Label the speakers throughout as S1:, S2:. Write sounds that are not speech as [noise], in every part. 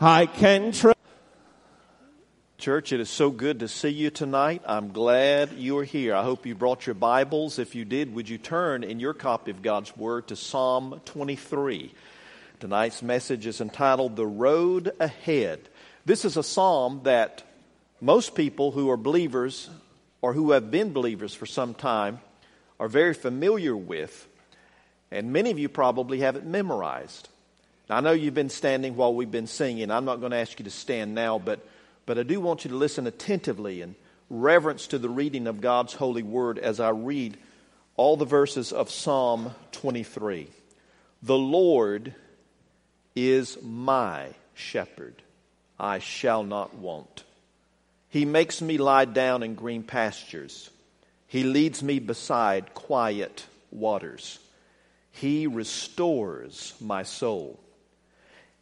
S1: I can trust.
S2: Church, it is so good to see you tonight. I'm glad you are here. I hope you brought your Bibles. If you did, would you turn in your copy of God's Word to Psalm 23? Tonight's message is entitled The Road Ahead. This is a psalm that most people who are believers or who have been believers for some time are very familiar with, and many of you probably have it memorized. Now, I know you've been standing while we've been singing. I'm not going to ask you to stand now, but, but I do want you to listen attentively in reverence to the reading of God's holy word as I read all the verses of Psalm 23. The Lord is my shepherd, I shall not want. He makes me lie down in green pastures. He leads me beside quiet waters. He restores my soul.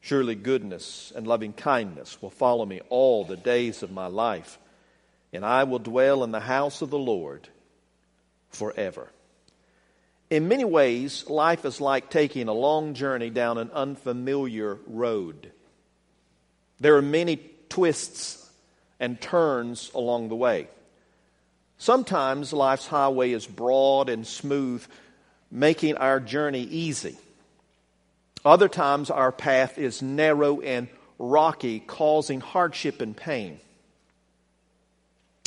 S2: Surely goodness and loving kindness will follow me all the days of my life, and I will dwell in the house of the Lord forever. In many ways, life is like taking a long journey down an unfamiliar road. There are many twists and turns along the way. Sometimes life's highway is broad and smooth, making our journey easy. Other times, our path is narrow and rocky, causing hardship and pain.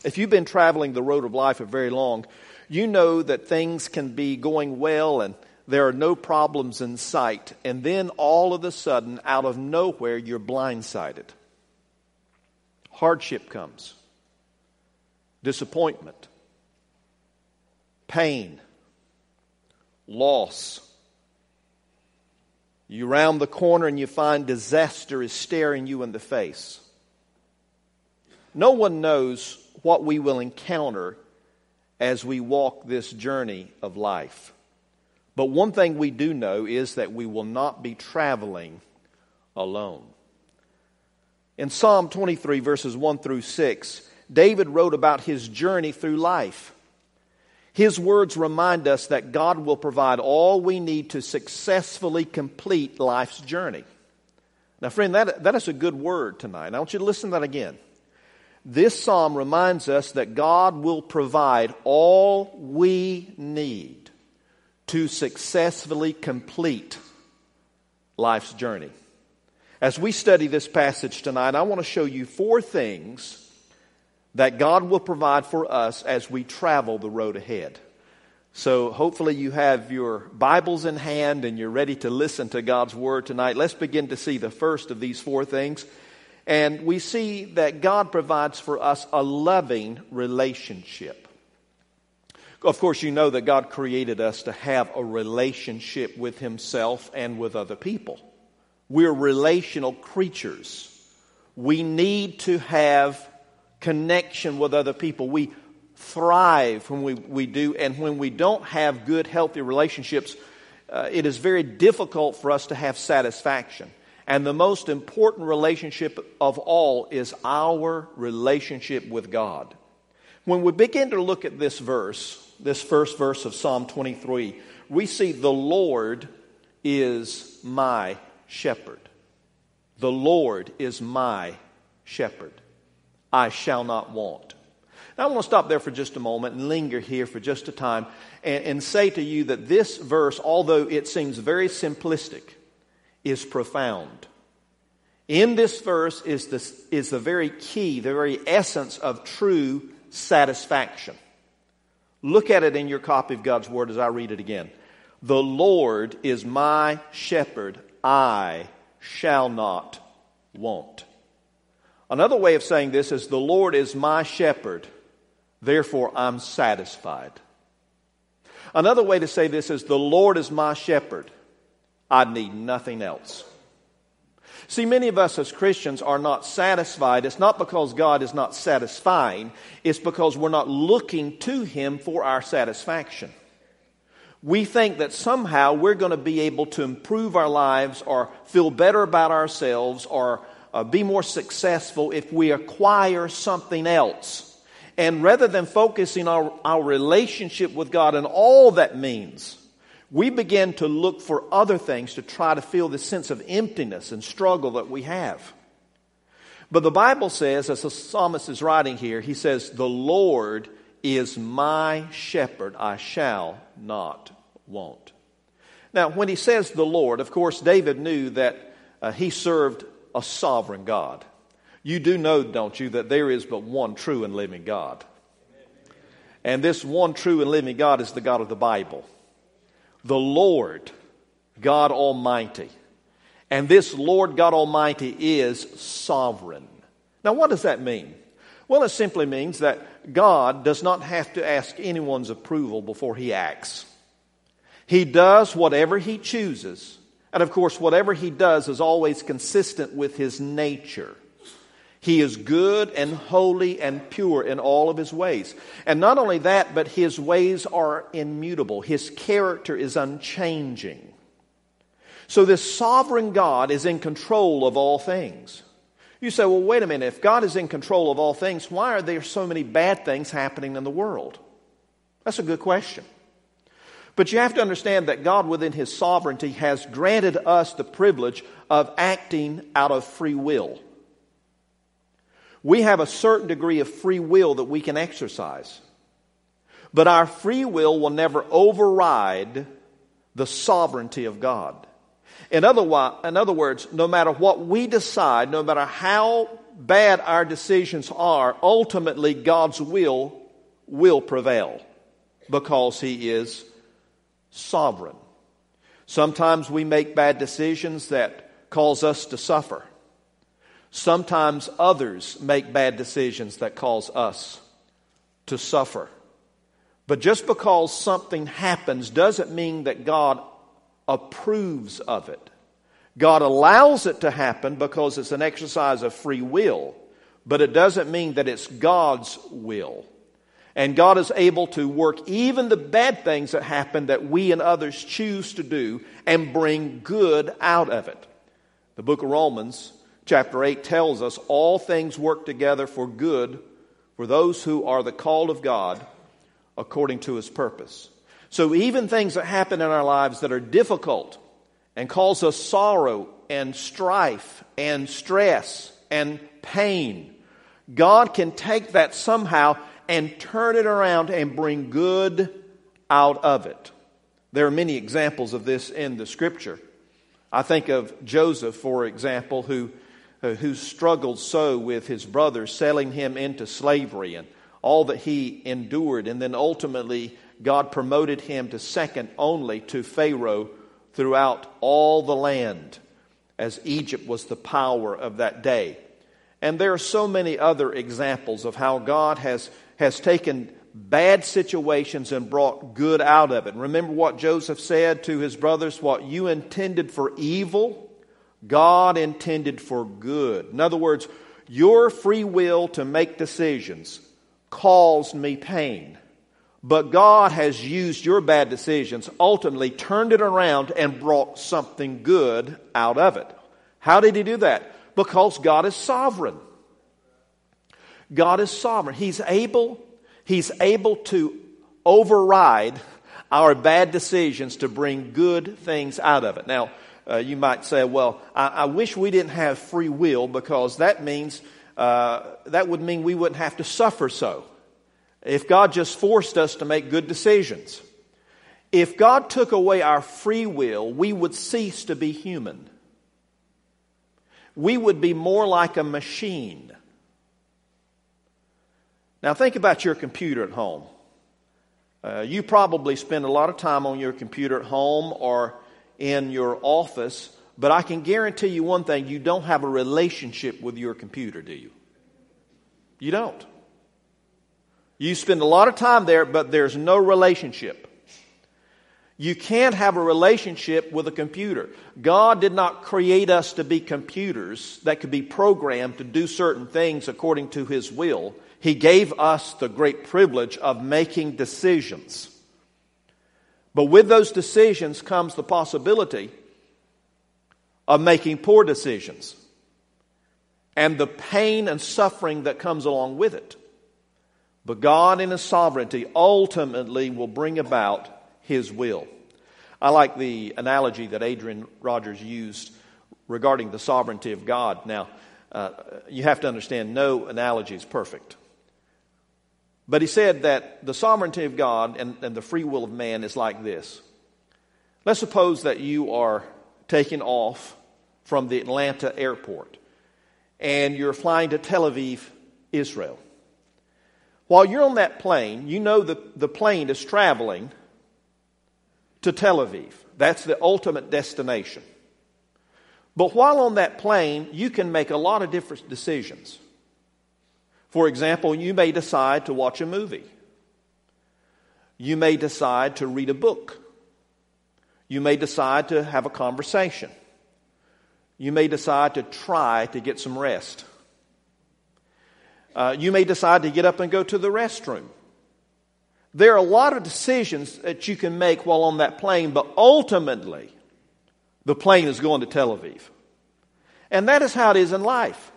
S2: If you've been traveling the road of life for very long, you know that things can be going well and there are no problems in sight, and then all of a sudden, out of nowhere, you're blindsided. Hardship comes, disappointment, pain, loss you round the corner and you find disaster is staring you in the face. No one knows what we will encounter as we walk this journey of life. But one thing we do know is that we will not be traveling alone. In Psalm 23, verses 1 through 6, David wrote about his journey through life. His words remind us that God will provide all we need to successfully complete life's journey. Now, friend, that, that is a good word tonight. I want you to listen to that again. This psalm reminds us that God will provide all we need to successfully complete life's journey. As we study this passage tonight, I want to show you four things that God will provide for us as we travel the road ahead. So, hopefully, you have your Bibles in hand and you're ready to listen to God's Word tonight. Let's begin to see the first of these four things. And we see that God provides for us a loving relationship. Of course, you know that God created us to have a relationship with Himself and with other people. We're relational creatures. We need to have connection with other people. We thrive when we, we do, and when we don't have good, healthy relationships, uh, it is very difficult for us to have satisfaction. And the most important relationship of all is our relationship with God. When we begin to look at this verse, this first verse of Psalm 23, we see the Lord is my shepherd. The Lord is my shepherd. I shall not want. Now, I want to stop there for just a moment and linger here for just a time and, and say to you that this verse, although it seems very simplistic, is profound. In this verse is, this, is the very key, the very essence of true satisfaction. Look at it in your copy of God's Word as I read it again. The Lord is my shepherd, I shall not want. Another way of saying this is, The Lord is my shepherd, therefore I'm satisfied. Another way to say this is, The Lord is my shepherd, I need nothing else. See, many of us as Christians are not satisfied. It's not because God is not satisfying, it's because we're not looking to Him for our satisfaction. We think that somehow we're going to be able to improve our lives or feel better about ourselves or uh, be more successful if we acquire something else. And rather than focusing our, our relationship with God and all that means, we begin to look for other things to try to feel the sense of emptiness and struggle that we have. But the Bible says, as the psalmist is writing here, he says, The Lord is my shepherd, I shall not want. Now, when he says the Lord, of course, David knew that uh, he served a sovereign God. You do know, don't you, that there is but one true and living God. And this one true and living God is the God of the Bible the Lord God Almighty. And this Lord God Almighty is sovereign. Now, what does that mean? Well, it simply means that God does not have to ask anyone's approval before he acts. He does whatever he chooses. And of course, whatever he does is always consistent with his nature. He is good and holy and pure in all of his ways. And not only that, but his ways are immutable. His character is unchanging. So this sovereign God is in control of all things. You say, well, wait a minute. If God is in control of all things, why are there so many bad things happening in the world? That's a good question. But you have to understand that God, within His sovereignty, has granted us the privilege of acting out of free will. We have a certain degree of free will that we can exercise. But our free will will never override the sovereignty of God. In other, in other words, no matter what we decide, no matter how bad our decisions are, ultimately God's will will prevail because He is sovereign. Sometimes we make bad decisions that cause us to suffer. Sometimes others make bad decisions that cause us to suffer. But just because something happens doesn't mean that God approves of it. God allows it to happen because it's an exercise of free will, but it doesn't mean that it's God's will. And God is able to work even the bad things that happen that we and others choose to do and bring good out of it. The book of Romans chapter 8 tells us all things work together for good for those who are the called of God according to his purpose. So even things that happen in our lives that are difficult and cause us sorrow and strife and stress and pain, God can take that somehow and turn it around and bring good out of it. There are many examples of this in the scripture. I think of Joseph, for example, who uh, who struggled so with his brothers, selling him into slavery and all that he endured. And then ultimately, God promoted him to second only to Pharaoh throughout all the land, as Egypt was the power of that day. And there are so many other examples of how God has, has taken bad situations and brought good out of it. Remember what Joseph said to his brothers what you intended for evil, God intended for good. In other words, your free will to make decisions caused me pain. But God has used your bad decisions, ultimately turned it around and brought something good out of it. How did He do that? Because God is sovereign. God is sovereign. He's able, He's able to override our bad decisions to bring good things out of it. Now, uh, you might say, well, I, I, wish we didn't have free will because that means, uh, that would mean we wouldn't have to suffer so. If God just forced us to make good decisions. If God took away our free will, we would cease to be human. We would be more like a machine. Now, think about your computer at home. Uh, you probably spend a lot of time on your computer at home or in your office, but I can guarantee you one thing you don't have a relationship with your computer, do you? You don't. You spend a lot of time there, but there's no relationship. You can't have a relationship with a computer. God did not create us to be computers that could be programmed to do certain things according to His will. He gave us the great privilege of making decisions. But with those decisions comes the possibility of making poor decisions and the pain and suffering that comes along with it. But God, in His sovereignty, ultimately will bring about His will. I like the analogy that Adrian Rogers used regarding the sovereignty of God. Now, uh, you have to understand, no analogy is perfect. But he said that the sovereignty of God and, and the free will of man is like this. Let's suppose that you are taking off from the Atlanta airport and you're flying to Tel Aviv, Israel. While you're on that plane, you know that the plane is traveling to Tel Aviv. That's the ultimate destination. But while on that plane, you can make a lot of different decisions. For example, you may decide to watch a movie. You may decide to read a book. You may decide to have a conversation. You may decide to try to get some rest. Uh, you may decide to get up and go to the restroom. There are a lot of decisions that you can make while on that plane, but ultimately, the plane is going to Tel Aviv. And that is how it is in life.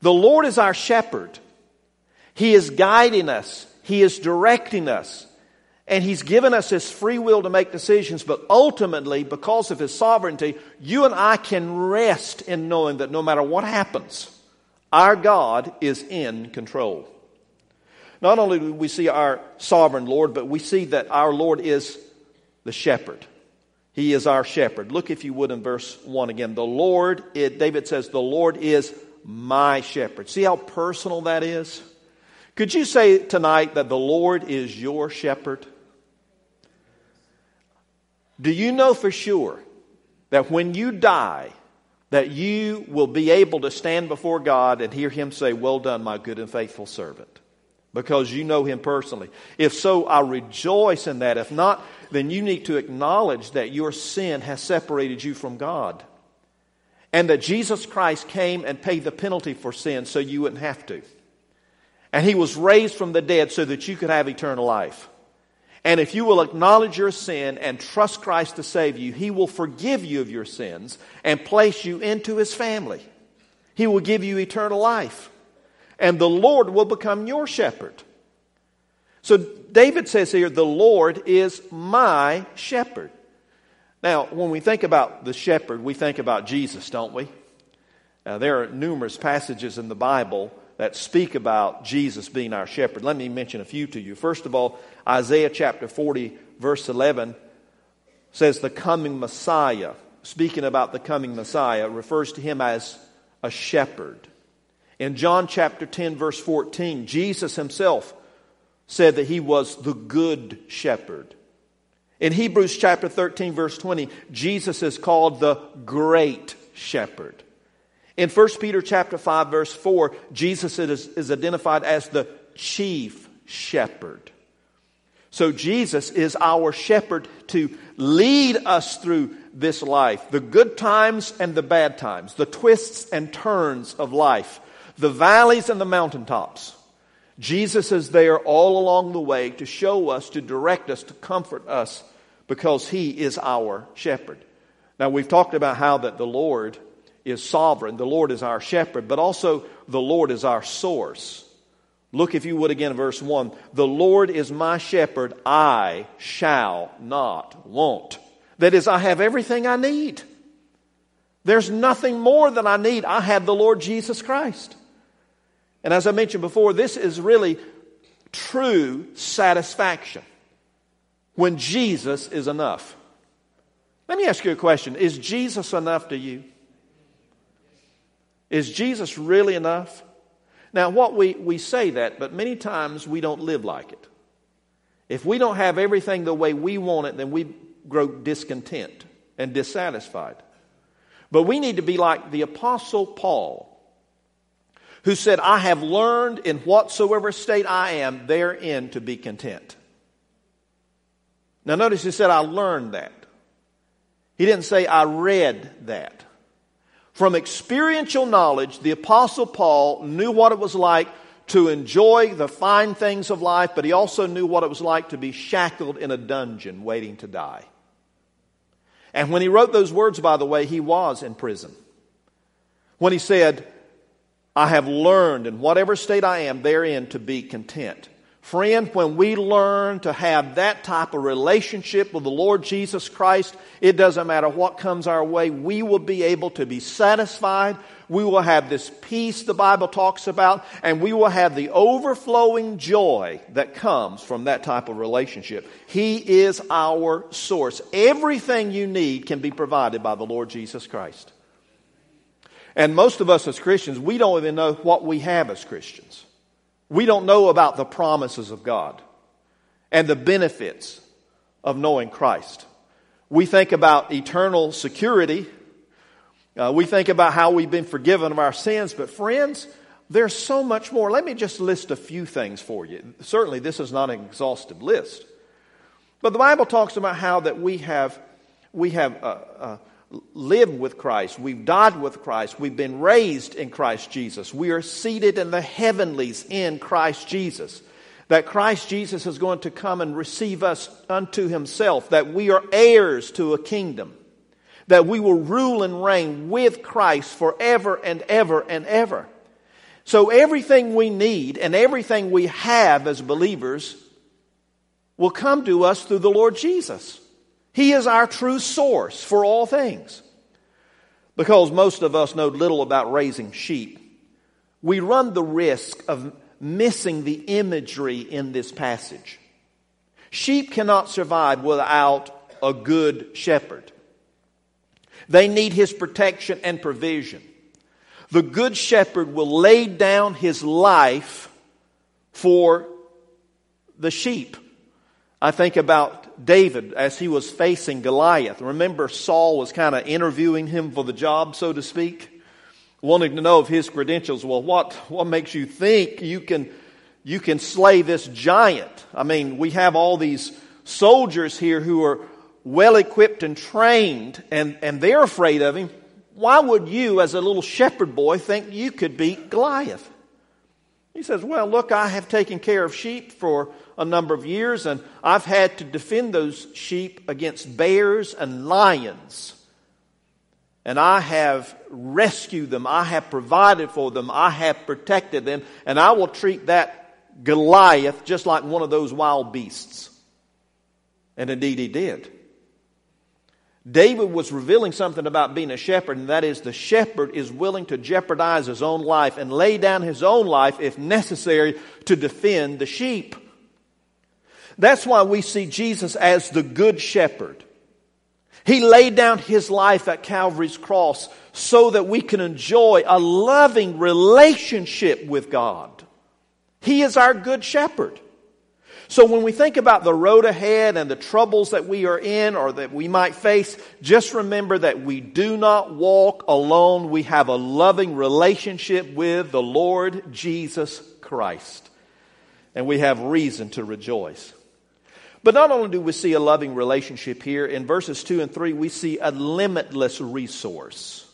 S2: The Lord is our shepherd. He is guiding us. He is directing us. And He's given us His free will to make decisions, but ultimately, because of His sovereignty, you and I can rest in knowing that no matter what happens, our God is in control. Not only do we see our sovereign Lord, but we see that our Lord is the shepherd. He is our shepherd. Look, if you would, in verse 1 again. The Lord, it, David says, the Lord is my shepherd. See how personal that is? Could you say tonight that the Lord is your shepherd? Do you know for sure that when you die, that you will be able to stand before God and hear Him say, Well done, my good and faithful servant? Because you know Him personally. If so, I rejoice in that. If not, then you need to acknowledge that your sin has separated you from God and that Jesus Christ came and paid the penalty for sin so you wouldn't have to. And he was raised from the dead so that you could have eternal life. And if you will acknowledge your sin and trust Christ to save you, he will forgive you of your sins and place you into his family. He will give you eternal life. And the Lord will become your shepherd. So David says here, the Lord is my shepherd. Now, when we think about the shepherd, we think about Jesus, don't we? Now, there are numerous passages in the Bible that speak about Jesus being our shepherd. Let me mention a few to you. First of all, Isaiah chapter 40, verse 11 says, The coming Messiah, speaking about the coming Messiah, refers to him as a shepherd. In John chapter 10, verse 14, Jesus himself said that he was the good shepherd. In Hebrews chapter 13, verse 20, Jesus is called the great shepherd. In 1 Peter chapter 5, verse 4, Jesus is, is identified as the chief shepherd. So Jesus is our shepherd to lead us through this life, the good times and the bad times, the twists and turns of life, the valleys and the mountaintops. Jesus is there all along the way to show us, to direct us, to comfort us, because he is our shepherd. Now, we've talked about how that the Lord is sovereign, the Lord is our shepherd, but also the Lord is our source. Look, if you would, again, verse 1. The Lord is my shepherd, I shall not want. That is, I have everything I need. There's nothing more than I need. I have the Lord Jesus Christ. And as I mentioned before, this is really true satisfaction when Jesus is enough. Let me ask you a question Is Jesus enough to you? Is Jesus really enough? Now, what we, we say that, but many times we don't live like it. If we don't have everything the way we want it, then we grow discontent and dissatisfied. But we need to be like the Apostle Paul, who said, I have learned in whatsoever state I am therein to be content. Now, notice he said, I learned that. He didn't say, I read that. From experiential knowledge, the Apostle Paul knew what it was like to enjoy the fine things of life, but he also knew what it was like to be shackled in a dungeon waiting to die. And when he wrote those words, by the way, he was in prison. When he said, I have learned in whatever state I am therein to be content. Friend, when we learn to have that type of relationship with the Lord Jesus Christ, it doesn't matter what comes our way, we will be able to be satisfied. We will have this peace the Bible talks about, and we will have the overflowing joy that comes from that type of relationship. He is our source. Everything you need can be provided by the Lord Jesus Christ. And most of us as Christians, we don't even know what we have as Christians. We don't know about the promises of God and the benefits of knowing Christ. We think about eternal security. Uh, we think about how we've been forgiven of our sins. But, friends, there's so much more. Let me just list a few things for you. Certainly, this is not an exhaustive list. But the Bible talks about how that we have, we have uh, uh, lived with Christ. We've died with Christ. We've been raised in Christ Jesus. We are seated in the heavenlies in Christ Jesus. That Christ Jesus is going to come and receive us unto himself. That we are heirs to a kingdom. That we will rule and reign with Christ forever and ever and ever. So everything we need and everything we have as believers will come to us through the Lord Jesus. He is our true source for all things. Because most of us know little about raising sheep, we run the risk of missing the imagery in this passage. Sheep cannot survive without a good shepherd. They need his protection and provision. The good shepherd will lay down his life for the sheep. I think about David as he was facing Goliath. Remember, Saul was kind of interviewing him for the job, so to speak, wanting to know of his credentials. Well, what, what makes you think you can, you can slay this giant? I mean, we have all these soldiers here who are well equipped and trained, and, and they're afraid of him. Why would you, as a little shepherd boy, think you could beat Goliath? He says, Well, look, I have taken care of sheep for a number of years, and I've had to defend those sheep against bears and lions. And I have rescued them, I have provided for them, I have protected them, and I will treat that Goliath just like one of those wild beasts. And indeed, he did. David was revealing something about being a shepherd, and that is the shepherd is willing to jeopardize his own life and lay down his own life if necessary to defend the sheep. That's why we see Jesus as the good shepherd. He laid down his life at Calvary's cross so that we can enjoy a loving relationship with God. He is our good shepherd. So when we think about the road ahead and the troubles that we are in or that we might face, just remember that we do not walk alone. We have a loving relationship with the Lord Jesus Christ. And we have reason to rejoice. But not only do we see a loving relationship here, in verses 2 and 3, we see a limitless resource.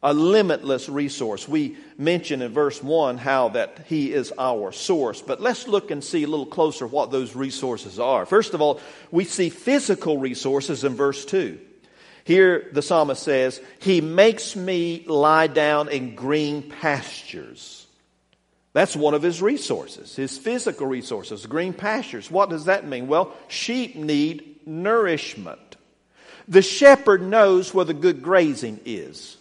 S2: A limitless resource. We mention in verse 1 how that He is our source. But let's look and see a little closer what those resources are. First of all, we see physical resources in verse 2. Here the psalmist says, He makes me lie down in green pastures. That's one of his resources, his physical resources, green pastures. What does that mean? Well, sheep need nourishment. The shepherd knows where the good grazing is.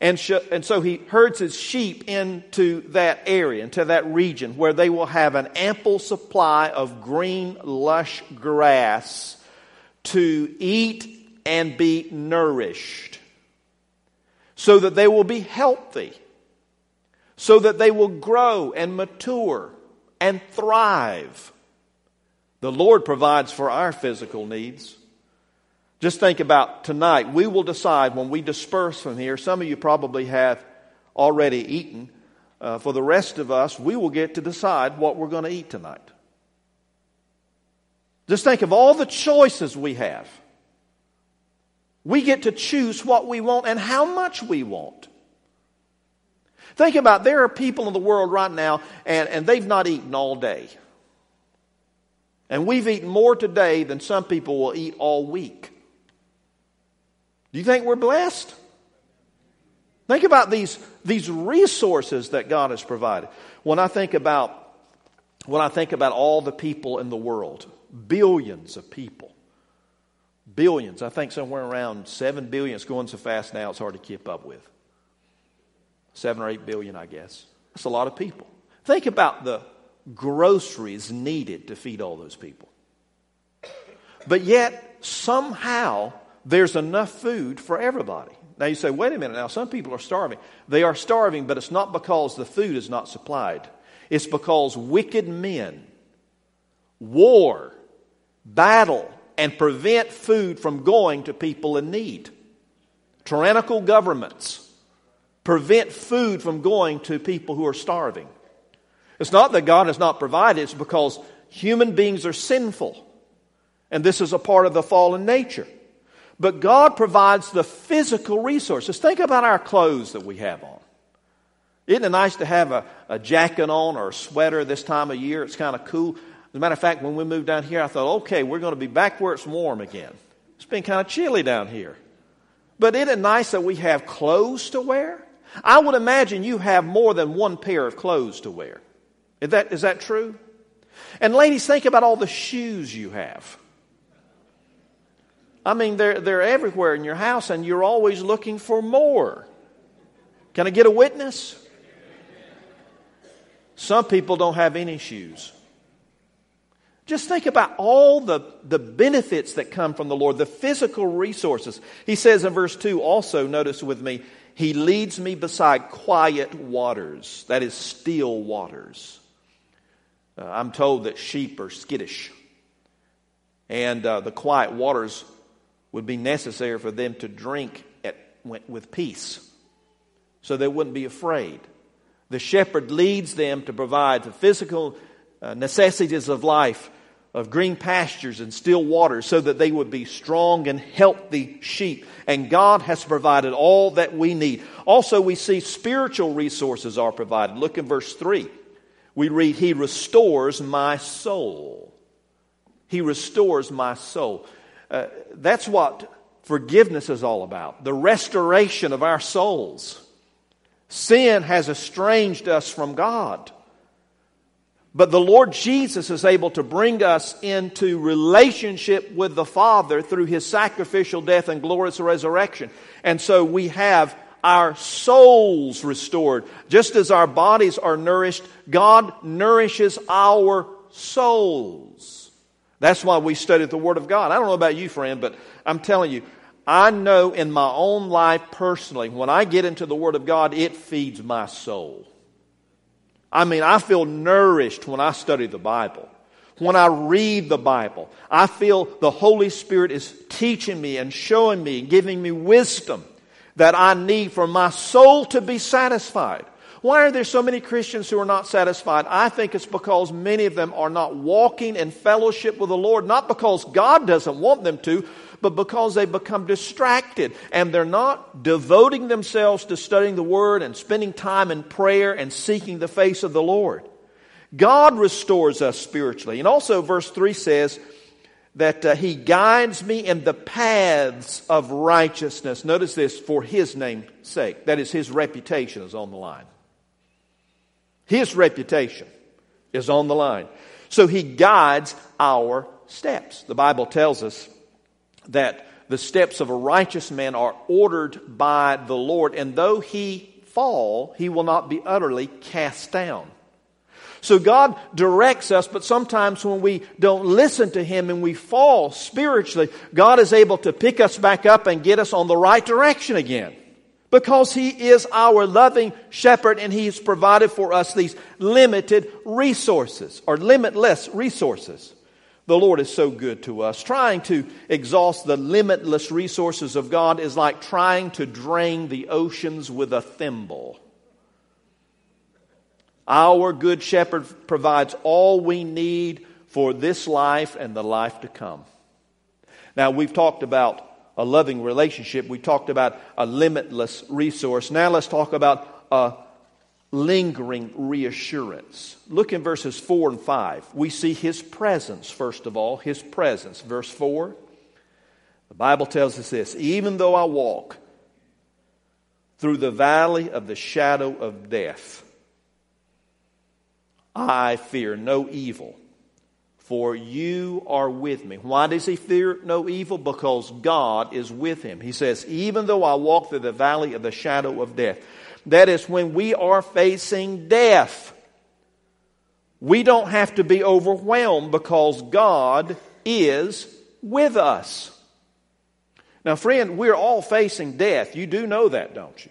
S2: And, sh- and so he herds his sheep into that area, into that region, where they will have an ample supply of green, lush grass to eat and be nourished, so that they will be healthy so that they will grow and mature and thrive. The Lord provides for our physical needs. Just think about tonight. We will decide when we disperse from here. Some of you probably have already eaten. Uh, for the rest of us, we will get to decide what we're going to eat tonight. Just think of all the choices we have. We get to choose what we want and how much we want. Think about there are people in the world right now and, and they've not eaten all day. And we've eaten more today than some people will eat all week. Do you think we're blessed? Think about these, these resources that God has provided. When I think about when I think about all the people in the world, billions of people, billions, I think somewhere around 7 billion. It's going so fast now, it's hard to keep up with. 7 or 8 billion, I guess. That's a lot of people. Think about the groceries needed to feed all those people. But yet, somehow, there's enough food for everybody. Now you say, wait a minute now, some people are starving. They are starving, but it's not because the food is not supplied. It's because wicked men war, battle, and prevent food from going to people in need. Tyrannical governments prevent food from going to people who are starving. It's not that God has not provided, it's because human beings are sinful. And this is a part of the fallen nature. But God provides the physical resources. Think about our clothes that we have on. Isn't it nice to have a, a jacket on or a sweater this time of year? It's kind of cool. As a matter of fact, when we moved down here, I thought, okay, we're going to be back where it's warm again. It's been kind of chilly down here. But isn't it nice that we have clothes to wear? I would imagine you have more than one pair of clothes to wear. Is that, is that true? And ladies, think about all the shoes you have. I mean, they're, they're everywhere in your house, and you're always looking for more. Can I get a witness? Some people don't have any shoes. Just think about all the, the benefits that come from the Lord, the physical resources. He says in verse 2 also, notice with me, He leads me beside quiet waters, that is, still waters. Uh, I'm told that sheep are skittish, and uh, the quiet waters would be necessary for them to drink at, with peace so they wouldn't be afraid. The shepherd leads them to provide the physical uh, necessities of life, of green pastures and still waters, so that they would be strong and healthy sheep. And God has provided all that we need. Also, we see spiritual resources are provided. Look in verse 3. We read, He restores my soul. He restores my soul. Uh, that's what forgiveness is all about the restoration of our souls. Sin has estranged us from God. But the Lord Jesus is able to bring us into relationship with the Father through his sacrificial death and glorious resurrection. And so we have our souls restored. Just as our bodies are nourished, God nourishes our souls. That's why we study the Word of God. I don't know about you, friend, but I'm telling you, I know in my own life personally, when I get into the Word of God, it feeds my soul. I mean, I feel nourished when I study the Bible. When I read the Bible, I feel the Holy Spirit is teaching me and showing me giving me wisdom that I need for my soul to be satisfied. Why are there so many Christians who are not satisfied? I think it's because many of them are not walking in fellowship with the Lord, not because God doesn't want them to, but because they become distracted and they're not devoting themselves to studying the Word and spending time in prayer and seeking the face of the Lord. God restores us spiritually. And also, verse 3 says that uh, He guides me in the paths of righteousness. Notice this for His name's sake. That is, His reputation is on the line. His reputation is on the line. So He guides our steps. The Bible tells us that the steps of a righteous man are ordered by the Lord, and though he fall, he will not be utterly cast down. So God directs us, but sometimes when we don't listen to Him and we fall spiritually, God is able to pick us back up and get us on the right direction again. Because He is our loving shepherd and He's provided for us these limited resources or limitless resources. The Lord is so good to us. Trying to exhaust the limitless resources of God is like trying to drain the oceans with a thimble. Our good shepherd provides all we need for this life and the life to come. Now, we've talked about a loving relationship. We talked about a limitless resource. Now, let's talk about a lingering reassurance. Look in verses 4 and 5. We see his presence, first of all, his presence. Verse 4, the Bible tells us this Even though I walk through the valley of the shadow of death, I fear no evil, for you are with me. Why does he fear no evil? Because God is with him. He says, Even though I walk through the valley of the shadow of death, that is when we are facing death. We don't have to be overwhelmed because God is with us. Now, friend, we're all facing death. You do know that, don't you?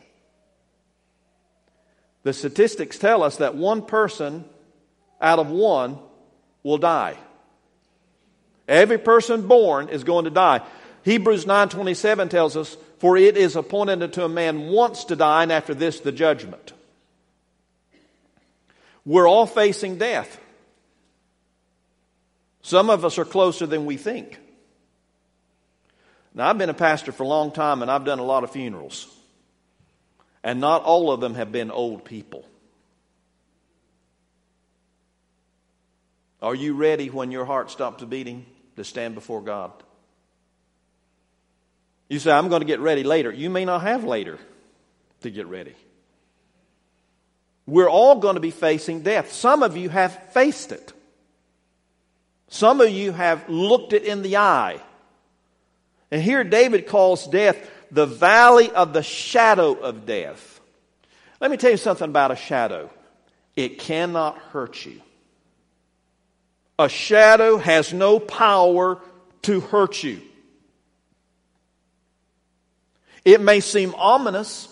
S2: The statistics tell us that one person out of one will die. Every person born is going to die. Hebrews 9:27 tells us, "For it is appointed unto a man once to die, and after this the judgment." We're all facing death. Some of us are closer than we think. Now, I've been a pastor for a long time and I've done a lot of funerals. And not all of them have been old people. Are you ready when your heart stops beating to stand before God? You say, I'm going to get ready later. You may not have later to get ready. We're all going to be facing death. Some of you have faced it. Some of you have looked it in the eye. And here David calls death the valley of the shadow of death. Let me tell you something about a shadow it cannot hurt you. A shadow has no power to hurt you. It may seem ominous,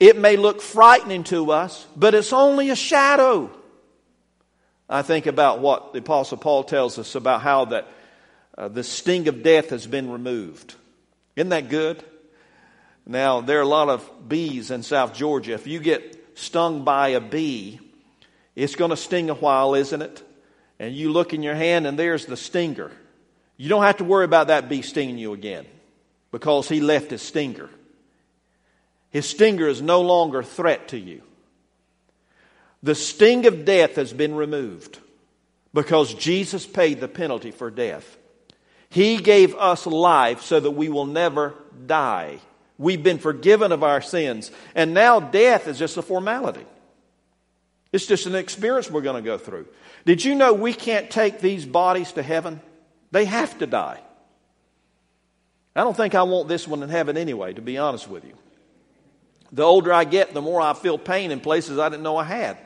S2: it may look frightening to us, but it's only a shadow. I think about what the Apostle Paul tells us about how that uh, the sting of death has been removed. Isn't that good? Now, there are a lot of bees in South Georgia. If you get stung by a bee, it's going to sting a while, isn't it? and you look in your hand and there's the stinger. You don't have to worry about that bee stinging you again because he left his stinger. His stinger is no longer a threat to you. The sting of death has been removed because Jesus paid the penalty for death. He gave us life so that we will never die. We've been forgiven of our sins. And now death is just a formality. It's just an experience we're going to go through. Did you know we can't take these bodies to heaven? They have to die. I don't think I want this one in heaven anyway, to be honest with you. The older I get, the more I feel pain in places I didn't know I had.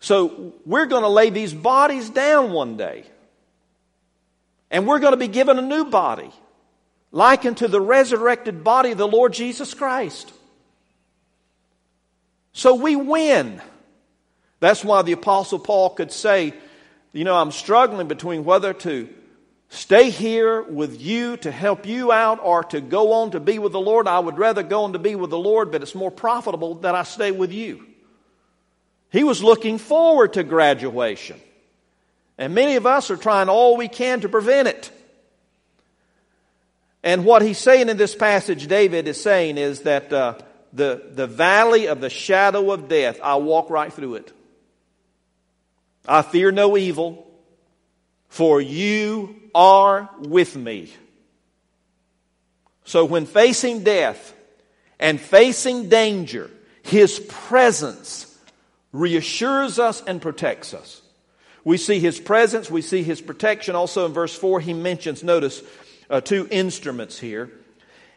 S2: So we're going to lay these bodies down one day. And we're going to be given a new body, likened to the resurrected body of the Lord Jesus Christ. So we win. That's why the Apostle Paul could say, You know, I'm struggling between whether to stay here with you to help you out or to go on to be with the Lord. I would rather go on to be with the Lord, but it's more profitable that I stay with you. He was looking forward to graduation. And many of us are trying all we can to prevent it. And what he's saying in this passage, David is saying, is that uh, the, the valley of the shadow of death, I walk right through it. I fear no evil, for you are with me. So when facing death and facing danger, His presence reassures us and protects us. We see His presence, we see His protection. Also in verse 4, He mentions, notice, uh, two instruments here.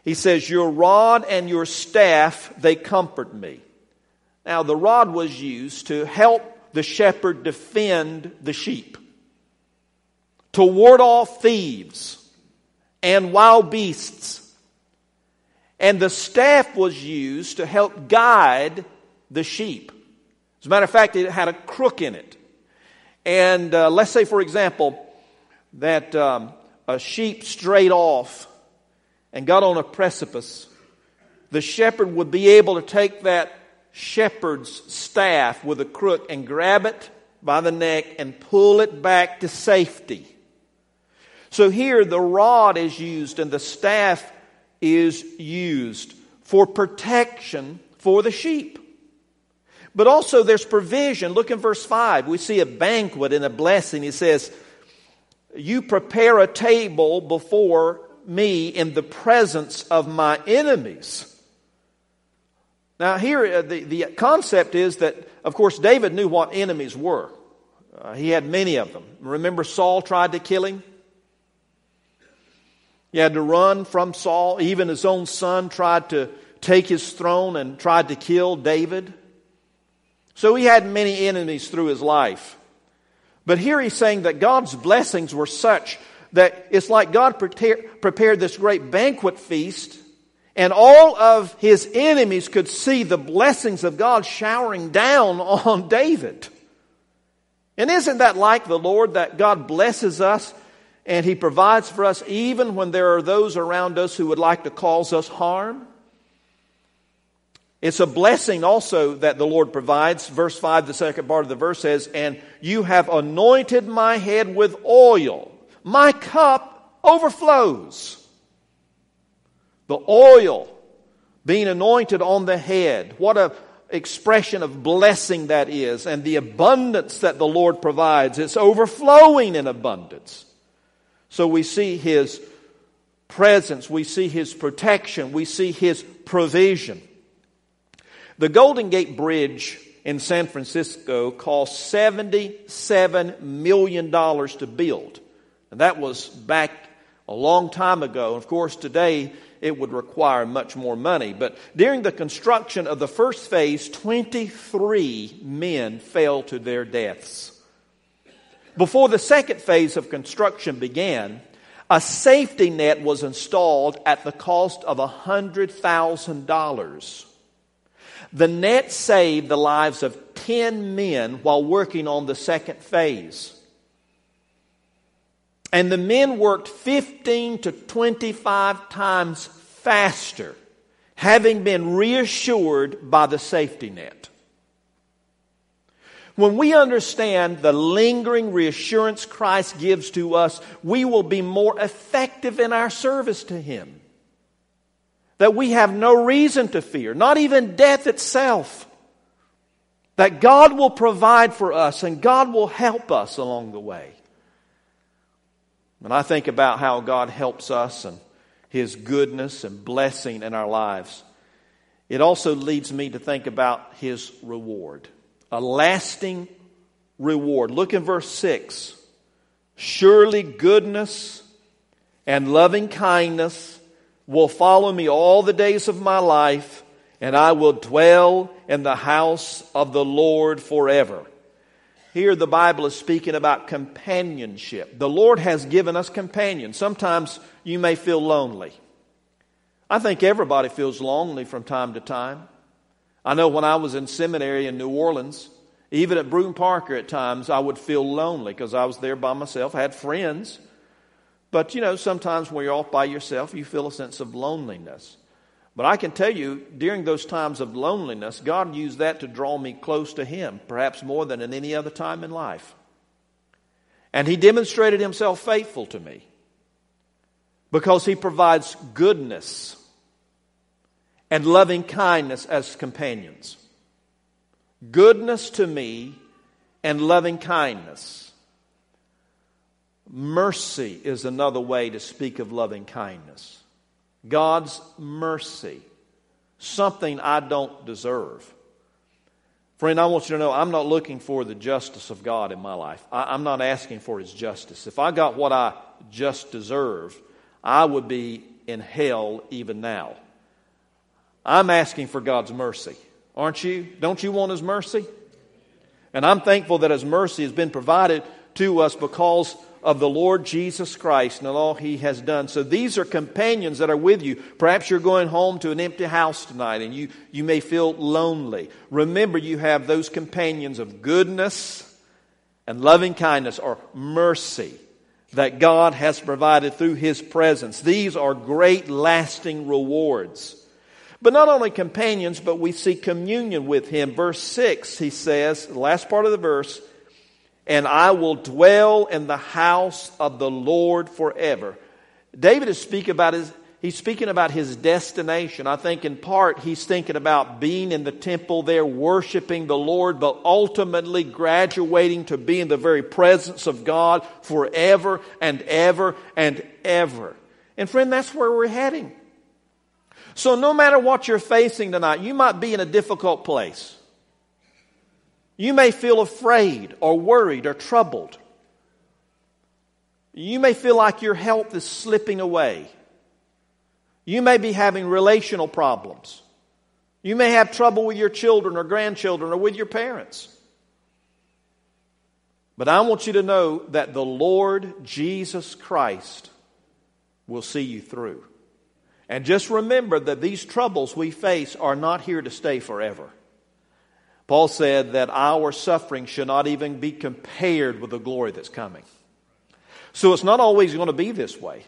S2: He says, Your rod and your staff, they comfort me. Now, the rod was used to help the shepherd defend the sheep, to ward off thieves and wild beasts. And the staff was used to help guide the sheep. As a matter of fact, it had a crook in it. And uh, let's say, for example, that um, a sheep strayed off and got on a precipice. The shepherd would be able to take that shepherd's staff with a crook and grab it by the neck and pull it back to safety. So here the rod is used and the staff is used for protection for the sheep. But also there's provision. Look in verse 5. We see a banquet and a blessing. He says, You prepare a table before me in the presence of my enemies. Now, here, uh, the, the concept is that, of course, David knew what enemies were. Uh, he had many of them. Remember, Saul tried to kill him? He had to run from Saul. Even his own son tried to take his throne and tried to kill David. So he had many enemies through his life. But here he's saying that God's blessings were such that it's like God prepared this great banquet feast, and all of his enemies could see the blessings of God showering down [laughs] on David. And isn't that like the Lord that God blesses us and he provides for us even when there are those around us who would like to cause us harm? It's a blessing also that the Lord provides. Verse 5, the second part of the verse says, And you have anointed my head with oil. My cup overflows. The oil being anointed on the head. What a expression of blessing that is and the abundance that the Lord provides. It's overflowing in abundance. So we see His presence, we see His protection, we see His provision. The Golden Gate Bridge in San Francisco cost $77 million to build. And that was back a long time ago. Of course, today it would require much more money. But during the construction of the first phase, 23 men fell to their deaths. Before the second phase of construction began, a safety net was installed at the cost of $100,000. The net saved the lives of 10 men while working on the second phase. And the men worked 15 to 25 times faster, having been reassured by the safety net. When we understand the lingering reassurance Christ gives to us, we will be more effective in our service to Him. That we have no reason to fear, not even death itself. That God will provide for us and God will help us along the way. When I think about how God helps us and his goodness and blessing in our lives. It also leads me to think about His reward, a lasting reward. Look in verse 6. Surely goodness and loving kindness will follow me all the days of my life, and I will dwell in the house of the Lord forever. Here, the Bible is speaking about companionship. The Lord has given us companions. Sometimes you may feel lonely. I think everybody feels lonely from time to time. I know when I was in seminary in New Orleans, even at Broome Parker at times, I would feel lonely because I was there by myself. I had friends. But, you know, sometimes when you're off by yourself, you feel a sense of loneliness. But I can tell you, during those times of loneliness, God used that to draw me close to Him, perhaps more than at any other time in life. And He demonstrated Himself faithful to me because He provides goodness and loving kindness as companions. Goodness to me and loving kindness. Mercy is another way to speak of loving kindness. God's mercy, something I don't deserve. Friend, I want you to know I'm not looking for the justice of God in my life. I, am not asking for His justice. If I got what I just deserve, I would be in hell even now. I'm asking for God's mercy. Aren't you? Don't you want His mercy? And I'm thankful that His mercy has been provided to us because of the Lord Jesus Christ and all He has done. So these are companions that are with you. Perhaps you're going home to an empty house tonight and you, you may feel lonely. Remember, you have those companions of goodness and loving kindness or mercy that God has provided through His presence. These are great lasting rewards. But not only companions, but we see communion with Him. Verse 6, he says, the last part of the verse, and I will dwell in the house of the Lord forever. David is speaking about his, he's speaking about his destination. I think in part he's thinking about being in the temple there, worshiping the Lord, but ultimately graduating to be in the very presence of God forever and ever and ever. And friend, that's where we're heading. So no matter what you're facing tonight, you might be in a difficult place. You may feel afraid or worried or troubled. You may feel like your health is slipping away. You may be having relational problems. You may have trouble with your children or grandchildren or with your parents. But I want you to know that the Lord Jesus Christ will see you through. And just remember that these troubles we face are not here to stay forever. Paul said that our suffering should not even be compared with the glory that's coming. So it's not always going to be this way.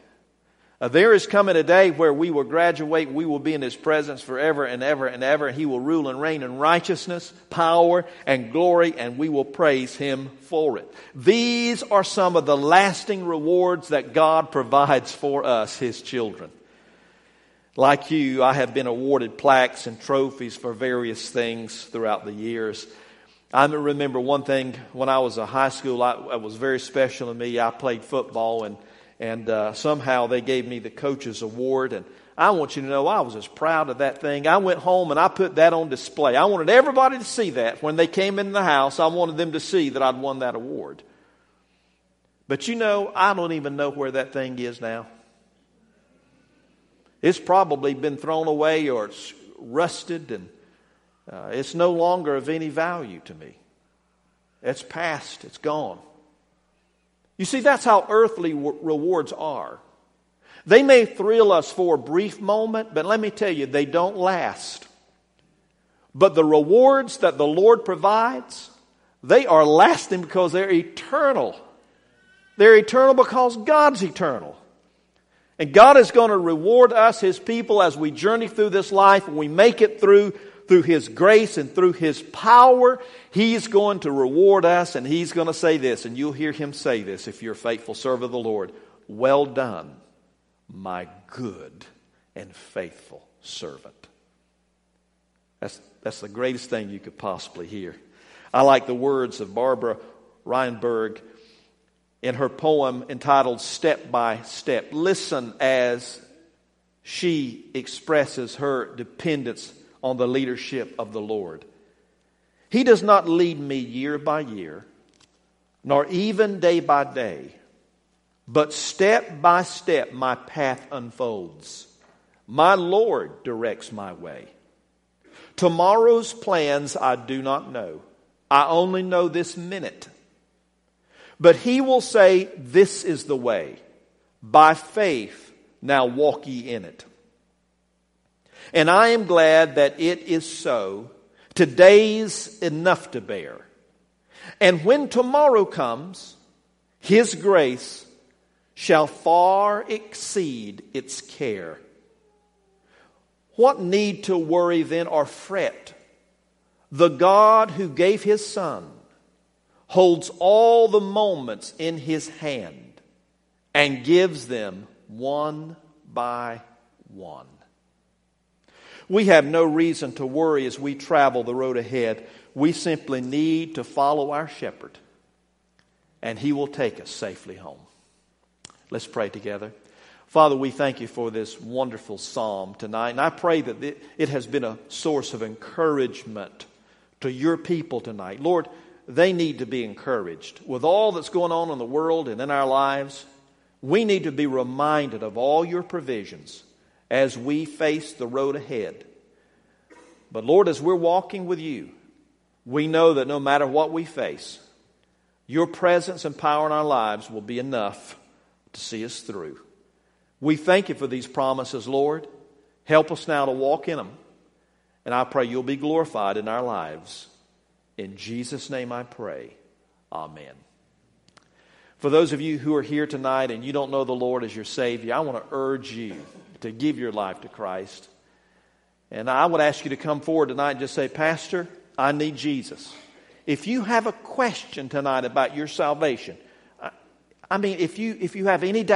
S2: Uh, there is coming a day where we will graduate, we will be in His presence forever and ever and ever, and He will rule and reign in righteousness, power, and glory, and we will praise Him for it. These are some of the lasting rewards that God provides for us, His children. Like you, I have been awarded plaques and trophies for various things throughout the years. I remember one thing when I was a high school, I, it was very special to me. I played football, and, and uh, somehow they gave me the coach's award. And I want you to know I was as proud of that thing. I went home and I put that on display. I wanted everybody to see that. When they came in the house, I wanted them to see that I'd won that award. But you know, I don't even know where that thing is now. It's probably been thrown away or it's rusted and uh, it's no longer of any value to me. It's past, it's gone. You see, that's how earthly w- rewards are. They may thrill us for a brief moment, but let me tell you, they don't last. But the rewards that the Lord provides, they are lasting because they're eternal. They're eternal because God's eternal. And God is going to reward us, His people, as we journey through this life and we make it through through His grace and through His power. He's going to reward us and He's going to say this, and you'll hear Him say this if you're a faithful servant of the Lord. Well done, my good and faithful servant. That's, that's the greatest thing you could possibly hear. I like the words of Barbara Ryberg in her poem entitled Step by Step. Listen as she expresses her dependence on the leadership of the Lord. He does not lead me year by year, nor even day by day, but step by step my path unfolds. My Lord directs my way. Tomorrow's plans I do not know. I only know this minute but he will say, This is the way. By faith, now walk ye in it. And I am glad that it is so. Today's enough to bear. And when tomorrow comes, his grace shall far exceed its care. What need to worry then or fret? The God who gave his Son holds all the moments in his hand and gives them one by one. We have no reason to worry as we travel the road ahead. We simply need to follow our shepherd, and he will take us safely home. Let's pray together. Father, we thank you for this wonderful psalm tonight, and I pray that it has been a source of encouragement to your people tonight. Lord, they need to be encouraged. With all that's going on in the world and in our lives, we need to be reminded of all your provisions as we face the road ahead. But Lord, as we're walking with you, we know that no matter what we face, your presence and power in our lives will be enough to see us through. We thank you for these promises, Lord. Help us now to walk in them. And I pray you'll be glorified in our lives. In Jesus' name I pray. Amen. For those of you who are here tonight and you don't know the Lord as your Savior, I want to urge you to give your life to Christ. And I would ask you to come forward tonight and just say, Pastor, I need Jesus. if you have a question tonight about your salvation, I mean, if you, if you have any doubt,